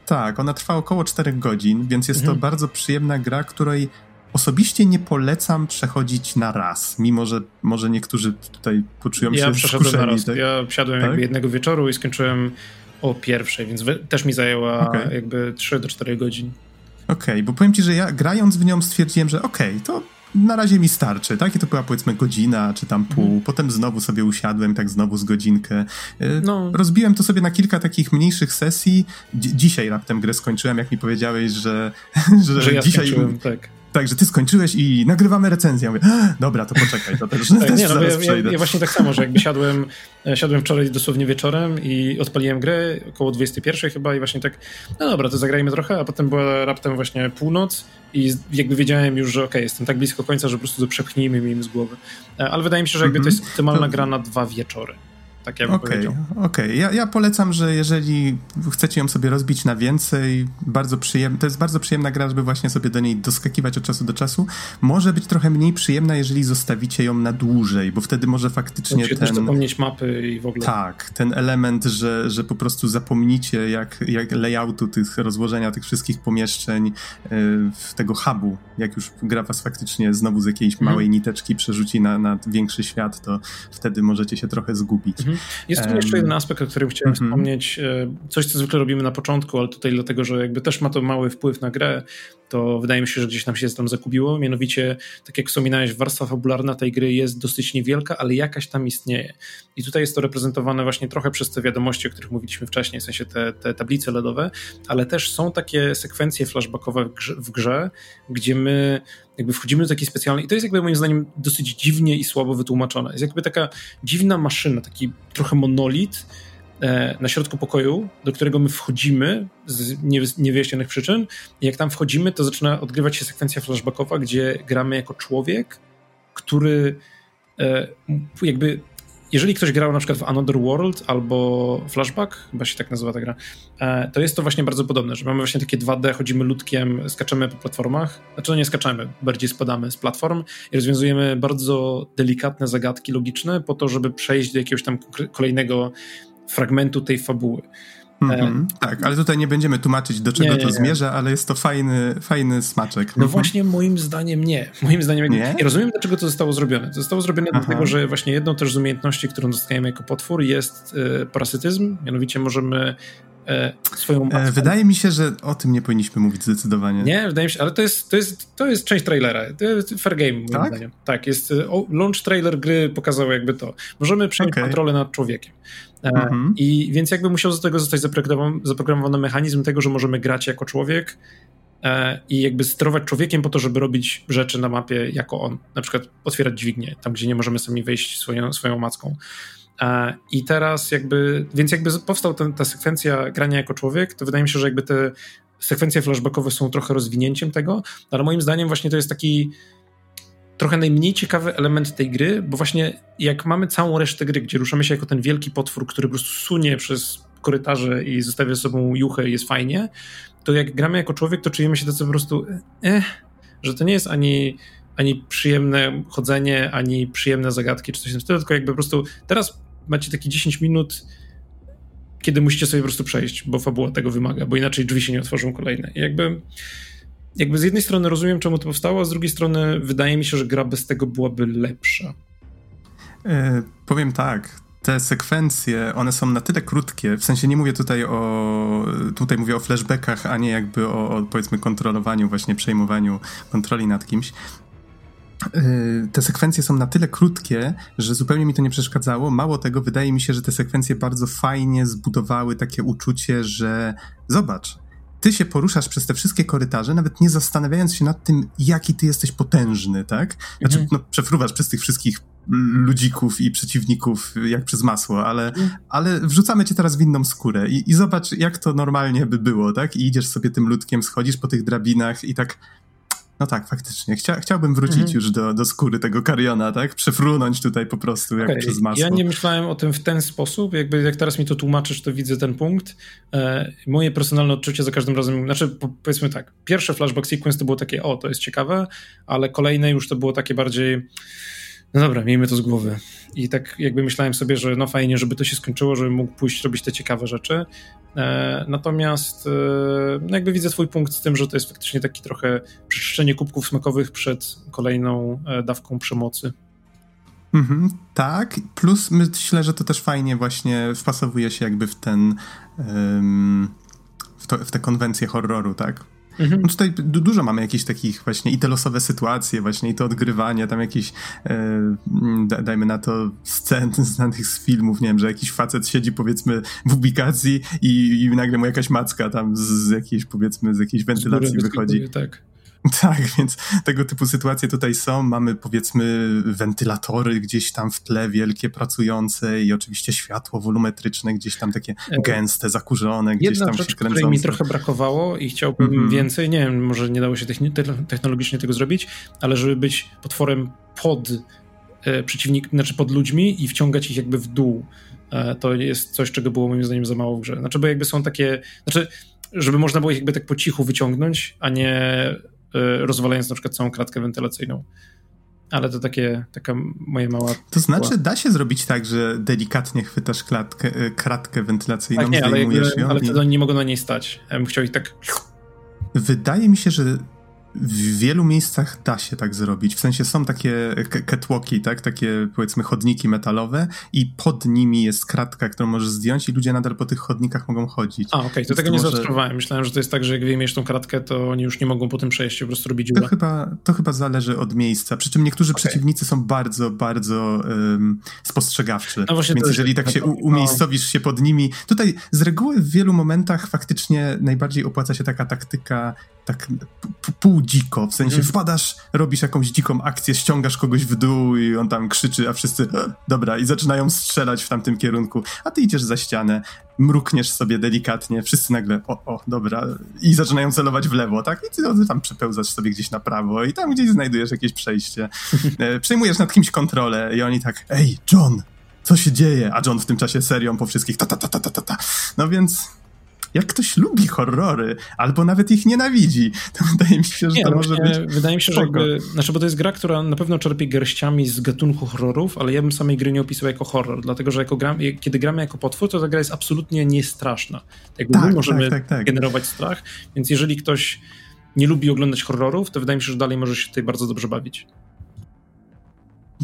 Tak, ona trwa około 4 godzin, więc jest mhm. to bardzo przyjemna gra, której osobiście nie polecam przechodzić na raz, mimo że może niektórzy tutaj poczują ja się przeszedłem na raz. Tak? Ja wsiadłem tak? jakby jednego wieczoru i skończyłem o pierwszej, więc też mi zajęła okay. jakby 3 do 4 godzin. Okej, okay, bo powiem ci, że ja grając w nią stwierdziłem, że okej, okay, to na razie mi starczy, tak? I to była powiedzmy godzina, czy tam pół. Mm. Potem znowu sobie usiadłem, tak znowu z godzinkę. Y, no. Rozbiłem to sobie na kilka takich mniejszych sesji. Dzi dzisiaj raptem grę skończyłem, jak mi powiedziałeś, że, że, że ja dzisiaj... Tak tak, że ty skończyłeś i nagrywamy recenzję. Ja mówię, dobra, to poczekaj, to też, tak, też nie, no, ja, ja, ja, właśnie tak samo, że jakby siadłem, e, siadłem wczoraj dosłownie wieczorem i odpaliłem grę około 21 chyba i właśnie tak, no dobra, to zagrajmy trochę, a potem była raptem właśnie północ i jakby wiedziałem już, że okej, okay, jestem tak blisko końca, że po prostu to przepchnijmy mi z głowy. E, ale wydaje mi się, że jakby to jest optymalna gra na dwa wieczory. Tak ja bym okay, powiedział. Okej, okay. ja, ja polecam, że jeżeli chcecie ją sobie rozbić na więcej, bardzo przyjemna, to jest bardzo przyjemna gra, żeby właśnie sobie do niej doskakiwać od czasu do czasu. Może być trochę mniej przyjemna, jeżeli zostawicie ją na dłużej, bo wtedy może faktycznie Musicie ten... też zapomnieć mapy i w ogóle. Tak, ten element, że, że po prostu zapomnicie jak, jak layoutu tych, rozłożenia tych wszystkich pomieszczeń, yy, tego hubu, jak już gra was faktycznie znowu z jakiejś mm. małej niteczki przerzuci na, na większy świat, to wtedy możecie się trochę zgubić. Mm. Jest tu jeszcze jeden aspekt, o którym chciałem -hmm. wspomnieć. E, coś, co zwykle robimy na początku, ale tutaj dlatego, że jakby też ma to mały wpływ na grę, to wydaje mi się, że gdzieś tam się tam zakubiło. Mianowicie, tak jak wspominałeś, warstwa fabularna tej gry jest dosyć niewielka, ale jakaś tam istnieje. I tutaj jest to reprezentowane właśnie trochę przez te wiadomości, o których mówiliśmy wcześniej, w sensie te, te tablice LEDowe, ale też są takie sekwencje flashbackowe w grze, w grze, gdzie my jakby wchodzimy do takiej specjalnej, i to jest jakby moim zdaniem dosyć dziwnie i słabo wytłumaczone. Jest jakby taka dziwna maszyna, taki trochę monolit, E, na środku pokoju, do którego my wchodzimy z niewyjaśnionych przyczyn. I jak tam wchodzimy, to zaczyna odgrywać się sekwencja flashbackowa, gdzie gramy jako człowiek, który e, jakby jeżeli ktoś grał na przykład w Another World albo Flashback, chyba się tak nazywa ta gra, e, to jest to właśnie bardzo podobne, że mamy właśnie takie 2D, chodzimy ludkiem, skaczemy po platformach, znaczy no nie skaczemy, bardziej spadamy z platform i rozwiązujemy bardzo delikatne zagadki logiczne po to, żeby przejść do jakiegoś tam kolejnego fragmentu tej fabuły. Mm-hmm. tak, ale tutaj nie będziemy tłumaczyć, do czego nie, nie, to zmierza, ale jest to fajny, fajny smaczek. No mm-hmm. właśnie, moim zdaniem nie. Moim zdaniem nie? nie rozumiem, dlaczego to zostało zrobione. To zostało zrobione Aha. dlatego, że właśnie jedną też z umiejętności, którą dostajemy jako potwór, jest e, parasytyzm. Mianowicie możemy e, swoją E, wydaje mi się, że o tym nie powinniśmy mówić zdecydowanie. Nie, wydaje mi się, ale to jest, to jest, to jest część trailera. To jest fair game, moim tak? zdaniem. Tak, jest, o, launch trailer gry pokazał jakby to. Możemy przejąć okay. kontrolę nad człowiekiem. E, mhm. I więc jakby musiał z tego zostać zaprogramowany mechanizm tego, że możemy grać jako człowiek e, i jakby sterować człowiekiem po to, żeby robić rzeczy na mapie jako on. Na przykład otwierać dźwignię, tam gdzie nie możemy sami wejść swoją, swoją macką. E, I teraz jakby, więc jakby powstał ten, ta sekwencja grania jako człowiek, to wydaje mi się, że jakby te sekwencje flashbackowe są trochę rozwinięciem tego, ale moim zdaniem właśnie to jest taki trochę najmniej ciekawy element tej gry, bo właśnie jak mamy całą resztę gry, gdzie ruszamy się jako ten wielki potwór, który po prostu sunie przez korytarze i zostawia sobą juchę i jest fajnie, to jak gramy jako człowiek, to czujemy się tacy po prostu eh, że to nie jest ani, ani przyjemne chodzenie, ani przyjemne zagadki, czy coś w tym stylu, tylko jakby po prostu teraz macie takie 10 minut, kiedy musicie sobie po prostu przejść, bo fabuła tego wymaga, bo inaczej drzwi się nie otworzą kolejne. I jakby jakby z jednej strony rozumiem, czemu to powstało, a z drugiej strony wydaje mi się, że gra bez tego byłaby lepsza. E, powiem tak, te sekwencje, one są na tyle krótkie, w sensie nie mówię tutaj o, tutaj mówię o flashbackach, a nie jakby o, o powiedzmy kontrolowaniu, właśnie przejmowaniu kontroli nad kimś. E, te sekwencje są na tyle krótkie, że zupełnie mi to nie przeszkadzało. Mało tego, wydaje mi się, że te sekwencje bardzo fajnie zbudowały takie uczucie, że zobacz, ty się poruszasz przez te wszystkie korytarze, nawet nie zastanawiając się nad tym, jaki ty jesteś potężny, tak? Znaczy, mhm. no, przefruwasz przez tych wszystkich ludzików i przeciwników jak przez masło, ale, mhm. ale wrzucamy cię teraz w inną skórę i, i zobacz, jak to normalnie by było, tak? I idziesz sobie tym ludkiem, schodzisz po tych drabinach i tak no tak, faktycznie. Chcia, chciałbym wrócić mhm. już do, do skóry tego kariona, tak? Przefrunąć tutaj po prostu jak okay. przez masło. Ja nie myślałem o tym w ten sposób. Jakby jak teraz mi to tłumaczysz, to widzę ten punkt. E, moje personalne odczucie za każdym razem, znaczy powiedzmy tak, pierwsze flashback sequence to było takie, o, to jest ciekawe, ale kolejne już to było takie bardziej no dobra, miejmy to z głowy. I tak jakby myślałem sobie, że no fajnie, żeby to się skończyło, żebym mógł pójść robić te ciekawe rzeczy. E, natomiast e, no jakby widzę twój punkt z tym, że to jest faktycznie taki trochę przeczyszczenie kubków smakowych przed kolejną e, dawką przemocy. Mhm, tak, plus myślę, że to też fajnie właśnie wpasowuje się jakby w ten, w, to, w te konwencje horroru, tak? Mhm. No tutaj dużo mamy jakichś takich właśnie i te losowe sytuacje, właśnie i to odgrywanie, tam jakieś, e, dajmy na to, scen znanych z filmów, nie wiem, że jakiś facet siedzi powiedzmy w ubikacji i, i nagle mu jakaś macka tam z, z jakiejś powiedzmy, z jakiejś wentylacji wychodzi. Tak. Tak, więc tego typu sytuacje tutaj są. Mamy powiedzmy wentylatory gdzieś tam w tle wielkie pracujące i oczywiście światło wolumetryczne gdzieś tam takie e, gęste, zakurzone, gdzieś Jedna tam rzecz, się kręcące. której mi trochę brakowało i chciałbym mm więcej, nie wiem, może nie dało się technologicznie tego zrobić, ale żeby być potworem pod e, przeciwnik, znaczy pod ludźmi i wciągać ich jakby w dół. E, to jest coś, czego było moim zdaniem za mało w grze. Znaczy, bo jakby są takie, znaczy, żeby można było ich jakby tak po cichu wyciągnąć, a nie rozwalając na przykład całą kratkę wentylacyjną. Ale to takie, taka moja mała... To znaczy, da się zrobić tak, że delikatnie chwytasz klatkę, y, kratkę wentylacyjną, tak, nie, ale, jakby, ale wtedy oni nie mogą na niej stać. Ja bym chciał ich tak... Wydaje mi się, że w wielu miejscach da się tak zrobić. W sensie są takie catwalki, tak? Takie powiedzmy chodniki metalowe i pod nimi jest kratka, którą możesz zdjąć i ludzie nadal po tych chodnikach mogą chodzić. A, okej, okay. to tego nie może... zaobserwowałem. Myślałem, że to jest tak, że jak wyjmiesz tą kratkę, to oni już nie mogą po tym przejść, po prostu robić to chyba, to chyba zależy od miejsca. Przy czym niektórzy okay. przeciwnicy są bardzo, bardzo um, spostrzegawczy. No Więc jeżeli tak się umiejscowisz się pod nimi... Tutaj z reguły w wielu momentach faktycznie najbardziej opłaca się taka taktyka tak pół dziko, w sensie mm. wpadasz, robisz jakąś dziką akcję, ściągasz kogoś w dół i on tam krzyczy, a wszyscy dobra i zaczynają strzelać w tamtym kierunku, a ty idziesz za ścianę, mrukniesz sobie delikatnie, wszyscy nagle o, o, dobra i zaczynają celować w lewo, tak? I ty, ty tam przepełzasz sobie gdzieś na prawo i tam gdzieś znajdujesz jakieś przejście. E, przejmujesz nad kimś kontrolę i oni tak, ej, John, co się dzieje? A John w tym czasie serią po wszystkich ta ta ta ta ta ta. No więc jak ktoś lubi horrory, albo nawet ich nienawidzi, to wydaje mi się, że nie, to no może być Wydaje mi się, spoko. że jakby, znaczy, bo to jest gra, która na pewno czerpie garściami z gatunku horrorów, ale ja bym samej gry nie opisał jako horror, dlatego, że jako gram, kiedy gramy jako potwór, to ta gra jest absolutnie niestraszna. Jakby tak, my możemy tak, tak, tak. generować strach, więc jeżeli ktoś nie lubi oglądać horrorów, to wydaje mi się, że dalej może się tutaj bardzo dobrze bawić.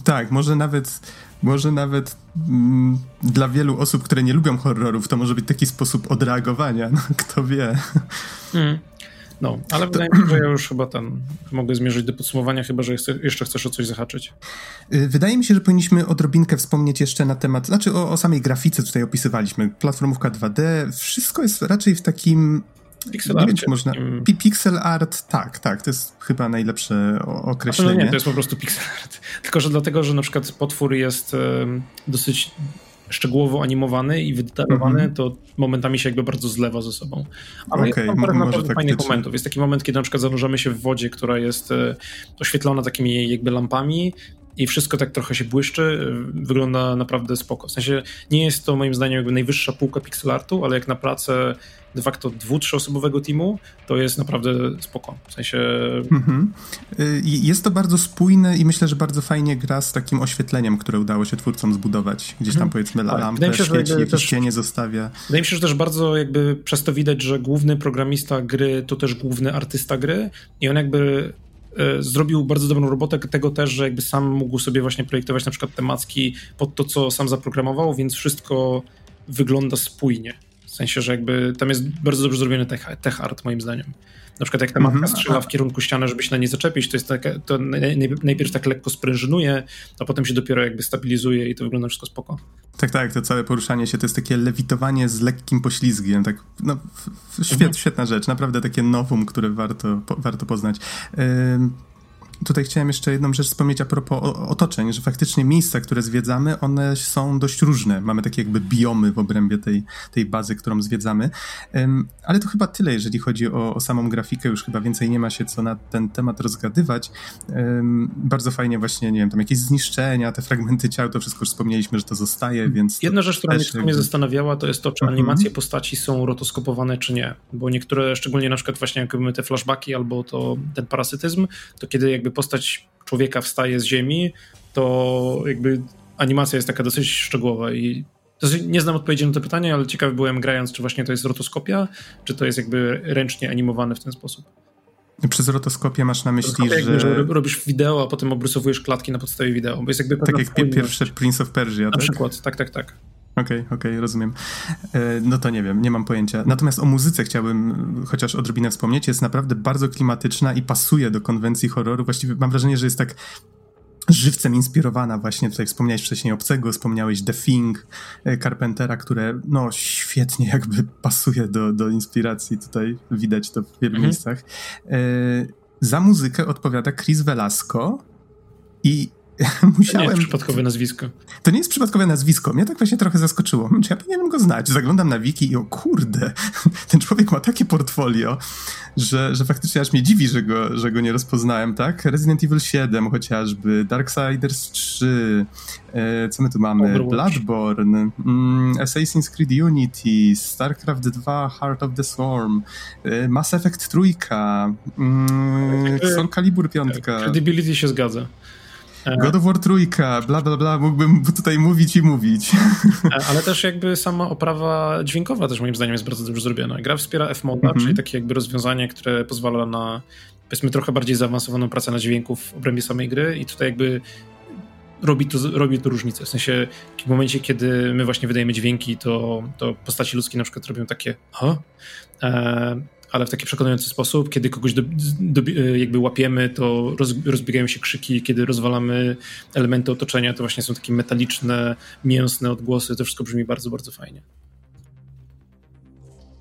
Tak, może nawet, może nawet mm, dla wielu osób, które nie lubią horrorów, to może być taki sposób odreagowania, no, kto wie. Mm. No, ale to... wydaje mi się, że ja już chyba ten mogę zmierzyć do podsumowania, chyba że jeszcze chcesz o coś zahaczyć. Y, wydaje mi się, że powinniśmy odrobinkę wspomnieć jeszcze na temat, znaczy o, o samej grafice tutaj opisywaliśmy, platformówka 2D, wszystko jest raczej w takim Pixel art. Można... Pixel art, tak, tak, to jest chyba najlepsze określenie. No nie, to jest po prostu pixel art. Tylko, że dlatego, że na przykład potwór jest dosyć szczegółowo animowany i wydetalowany, mm -hmm. to momentami się jakby bardzo zlewa ze sobą. Ale okay, jest tam naprawdę fajnych momentów. Jest taki moment, kiedy na przykład zanurzamy się w wodzie, która jest e, oświetlona takimi jakby lampami i wszystko tak trochę się błyszczy, wygląda naprawdę spoko. W sensie nie jest to moim zdaniem jakby najwyższa półka pixelartu, ale jak na pracę de facto dwu, trzyosobowego teamu, to jest naprawdę spoko. W sensie... Mhm. Y, jest to bardzo spójne i myślę, że bardzo fajnie gra z takim oświetleniem, które udało się twórcom zbudować. Gdzieś tam mhm. powiedzmy tak. lampę się, świeci, jakieś też, cienie zostawia. Wydaje mi się, że też bardzo jakby przez to widać, że główny programista gry to też główny artysta gry i on jakby zrobił bardzo dobrą robotę tego też, że jakby sam mógł sobie właśnie projektować na przykład temacki pod to, co sam zaprogramował, więc wszystko wygląda spójnie sensie, że jakby tam jest bardzo dobrze zrobiony tech, tech art, moim zdaniem. Na przykład jak ta matka mhm. strzela w kierunku ściany, żeby się na nie zaczepić, to jest tak, to najpierw tak lekko sprężynuje, a potem się dopiero jakby stabilizuje i to wygląda wszystko spoko. Tak, tak, to całe poruszanie się to jest takie lewitowanie z lekkim poślizgiem, tak, no, świet, mhm. świetna rzecz, naprawdę takie nowum, które warto, po, warto poznać. Tutaj chciałem jeszcze jedną rzecz wspomnieć a propos otoczeń, że faktycznie miejsca, które zwiedzamy, one są dość różne. Mamy takie jakby biomy w obrębie tej, tej bazy, którą zwiedzamy. Ale to chyba tyle, jeżeli chodzi o, o samą grafikę. Już chyba więcej nie ma się co na ten temat rozgadywać. Bardzo fajnie właśnie, nie wiem, tam jakieś zniszczenia, te fragmenty ciał, to wszystko już wspomnieliśmy, że to zostaje, więc... Jedna rzecz, która mnie jakby... zastanawiała, to jest to, czy mhm. animacje postaci są rotoskopowane, czy nie. Bo niektóre, szczególnie na przykład właśnie jak mamy te flashbacki albo to ten parasytyzm, to kiedy jakby jakby postać człowieka wstaje z ziemi, to jakby animacja jest taka dosyć szczegółowa i nie znam odpowiedzi na to pytanie, ale ciekawy byłem grając, czy właśnie to jest rotoskopia, czy to jest jakby ręcznie animowane w ten sposób. Przez rotoskopię masz na myśli, że... że... robisz wideo, a potem obrysowujesz klatki na podstawie wideo, bo jest jakby Tak jak pierwsze Prince of Persia, Na tak? przykład, tak, tak, tak. Okej, okay, okej, okay, rozumiem. E, no to nie wiem, nie mam pojęcia. Natomiast o muzyce chciałbym chociaż odrobinę wspomnieć. Jest naprawdę bardzo klimatyczna i pasuje do konwencji horroru. Właściwie mam wrażenie, że jest tak żywcem inspirowana właśnie, tutaj wspomniałeś wcześniej Obcego, wspomniałeś The Thing e, Carpentera, które no świetnie jakby pasuje do, do inspiracji, tutaj widać to w wielu mhm. miejscach. E, za muzykę odpowiada Chris Velasco i musiałem... To nie jest przypadkowe nazwisko. To nie jest przypadkowe nazwisko. Mnie tak właśnie trochę zaskoczyło. Czy ja powinienem go znać? Zaglądam na wiki i o kurde, ten człowiek ma takie portfolio, że, że faktycznie aż mnie dziwi, że go, że go nie rozpoznałem, tak? Resident Evil 7 chociażby, Darksiders 3, e, co my tu mamy? Overwatch. Bloodborne, mm, Assassin's Creed Unity, StarCraft 2, Heart of the Swarm, e, Mass Effect 3, mm, Soul Calibur 5. Credibility się zgadza. E, God of War trójka, bla bla bla, mógłbym tutaj mówić i mówić. E, ale też jakby sama oprawa dźwiękowa też moim zdaniem jest bardzo dobrze zrobiona. Gra wspiera F-Moda, -hmm. czyli takie jakby rozwiązanie, które pozwala na powiedzmy trochę bardziej zaawansowaną pracę na dźwięku w obrębie samej gry i tutaj jakby robi to, robi to różnicę. W sensie w momencie, kiedy my właśnie wydajemy dźwięki, to, to postaci ludzkie na przykład robią takie ha? E, ale w taki przekonujący sposób. Kiedy kogoś do, do, jakby łapiemy, to roz, rozbiegają się krzyki, kiedy rozwalamy elementy otoczenia, to właśnie są takie metaliczne, mięsne odgłosy. To wszystko brzmi bardzo, bardzo fajnie.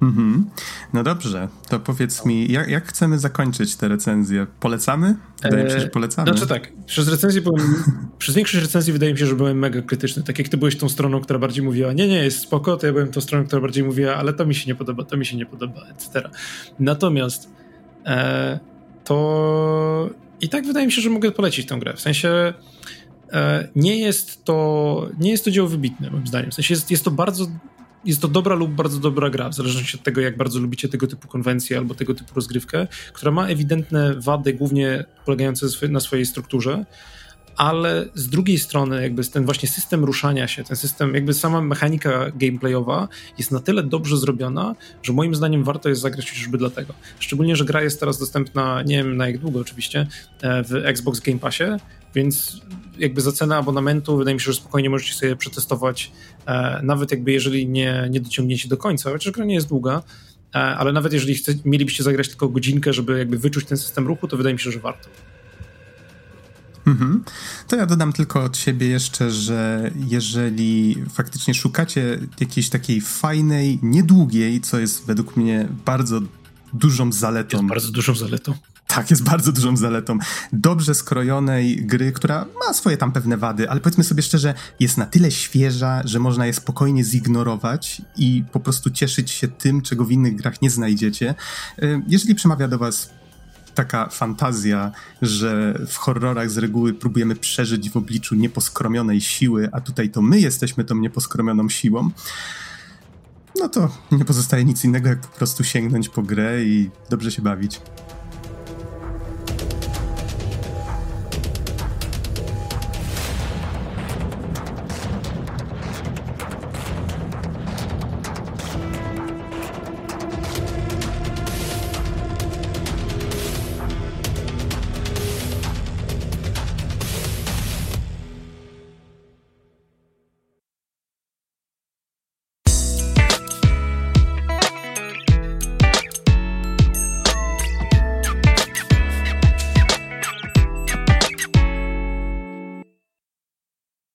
Mhm. No dobrze, to powiedz mi, jak, jak, chcemy zakończyć tę recenzję? Polecamy? Wydaje mi się, że polecamy. Znaczy tak, przez recenzję byłem, przez większość recenzji wydaje mi się, że byłem mega krytyczny. Tak jak ty byłeś tą stroną, która bardziej mówiła, nie, nie, jest spoko, to ja byłem tą stroną, która bardziej mówiła, ale to mi się nie podoba, to mi się nie podoba, etc. Natomiast e, to i tak wydaje mi się, że mogę polecić tę grę. W sensie e, nie jest to nie jest to dzieło wybitne, moim zdaniem. W sensie jest, jest to bardzo jest to dobra lub bardzo dobra gra, w zależności od tego, jak bardzo lubicie tego typu konwencję albo tego typu rozgrywkę, która ma ewidentne wady, głównie polegające na swojej strukturze, ale z drugiej strony jakby ten właśnie system ruszania się, ten system, jakby sama mechanika gameplayowa jest na tyle dobrze zrobiona, że moim zdaniem warto jest zagrać chociażby dlatego. Szczególnie, że gra jest teraz dostępna, nie wiem na jak długo oczywiście, e, w Xbox Game Passie, więc jakby za cenę abonamentu wydaje mi się, że spokojnie możecie sobie przetestować, e, nawet jakby jeżeli nie, nie dociągniecie do końca, chociaż gra nie jest długa, e, ale nawet jeżeli chce, mielibyście zagrać tylko godzinkę, żeby jakby wyczuć ten system ruchu, to wydaje mi się, że warto. Mhm. To ja dodam tylko od siebie jeszcze, że jeżeli faktycznie szukacie jakiejś takiej fajnej, niedługiej, co jest według mnie bardzo dużą zaletą. Jest bardzo dużą zaletą. Tak, jest bardzo dużą zaletą. Dobrze skrojonej gry, która ma swoje tam pewne wady, ale powiedzmy sobie szczerze, jest na tyle świeża, że można je spokojnie zignorować i po prostu cieszyć się tym, czego w innych grach nie znajdziecie. Y, jeżeli przemawia do Was taka fantazja, że w horrorach z reguły próbujemy przeżyć w obliczu nieposkromionej siły, a tutaj to my jesteśmy tą nieposkromioną siłą, no to nie pozostaje nic innego, jak po prostu sięgnąć po grę i dobrze się bawić.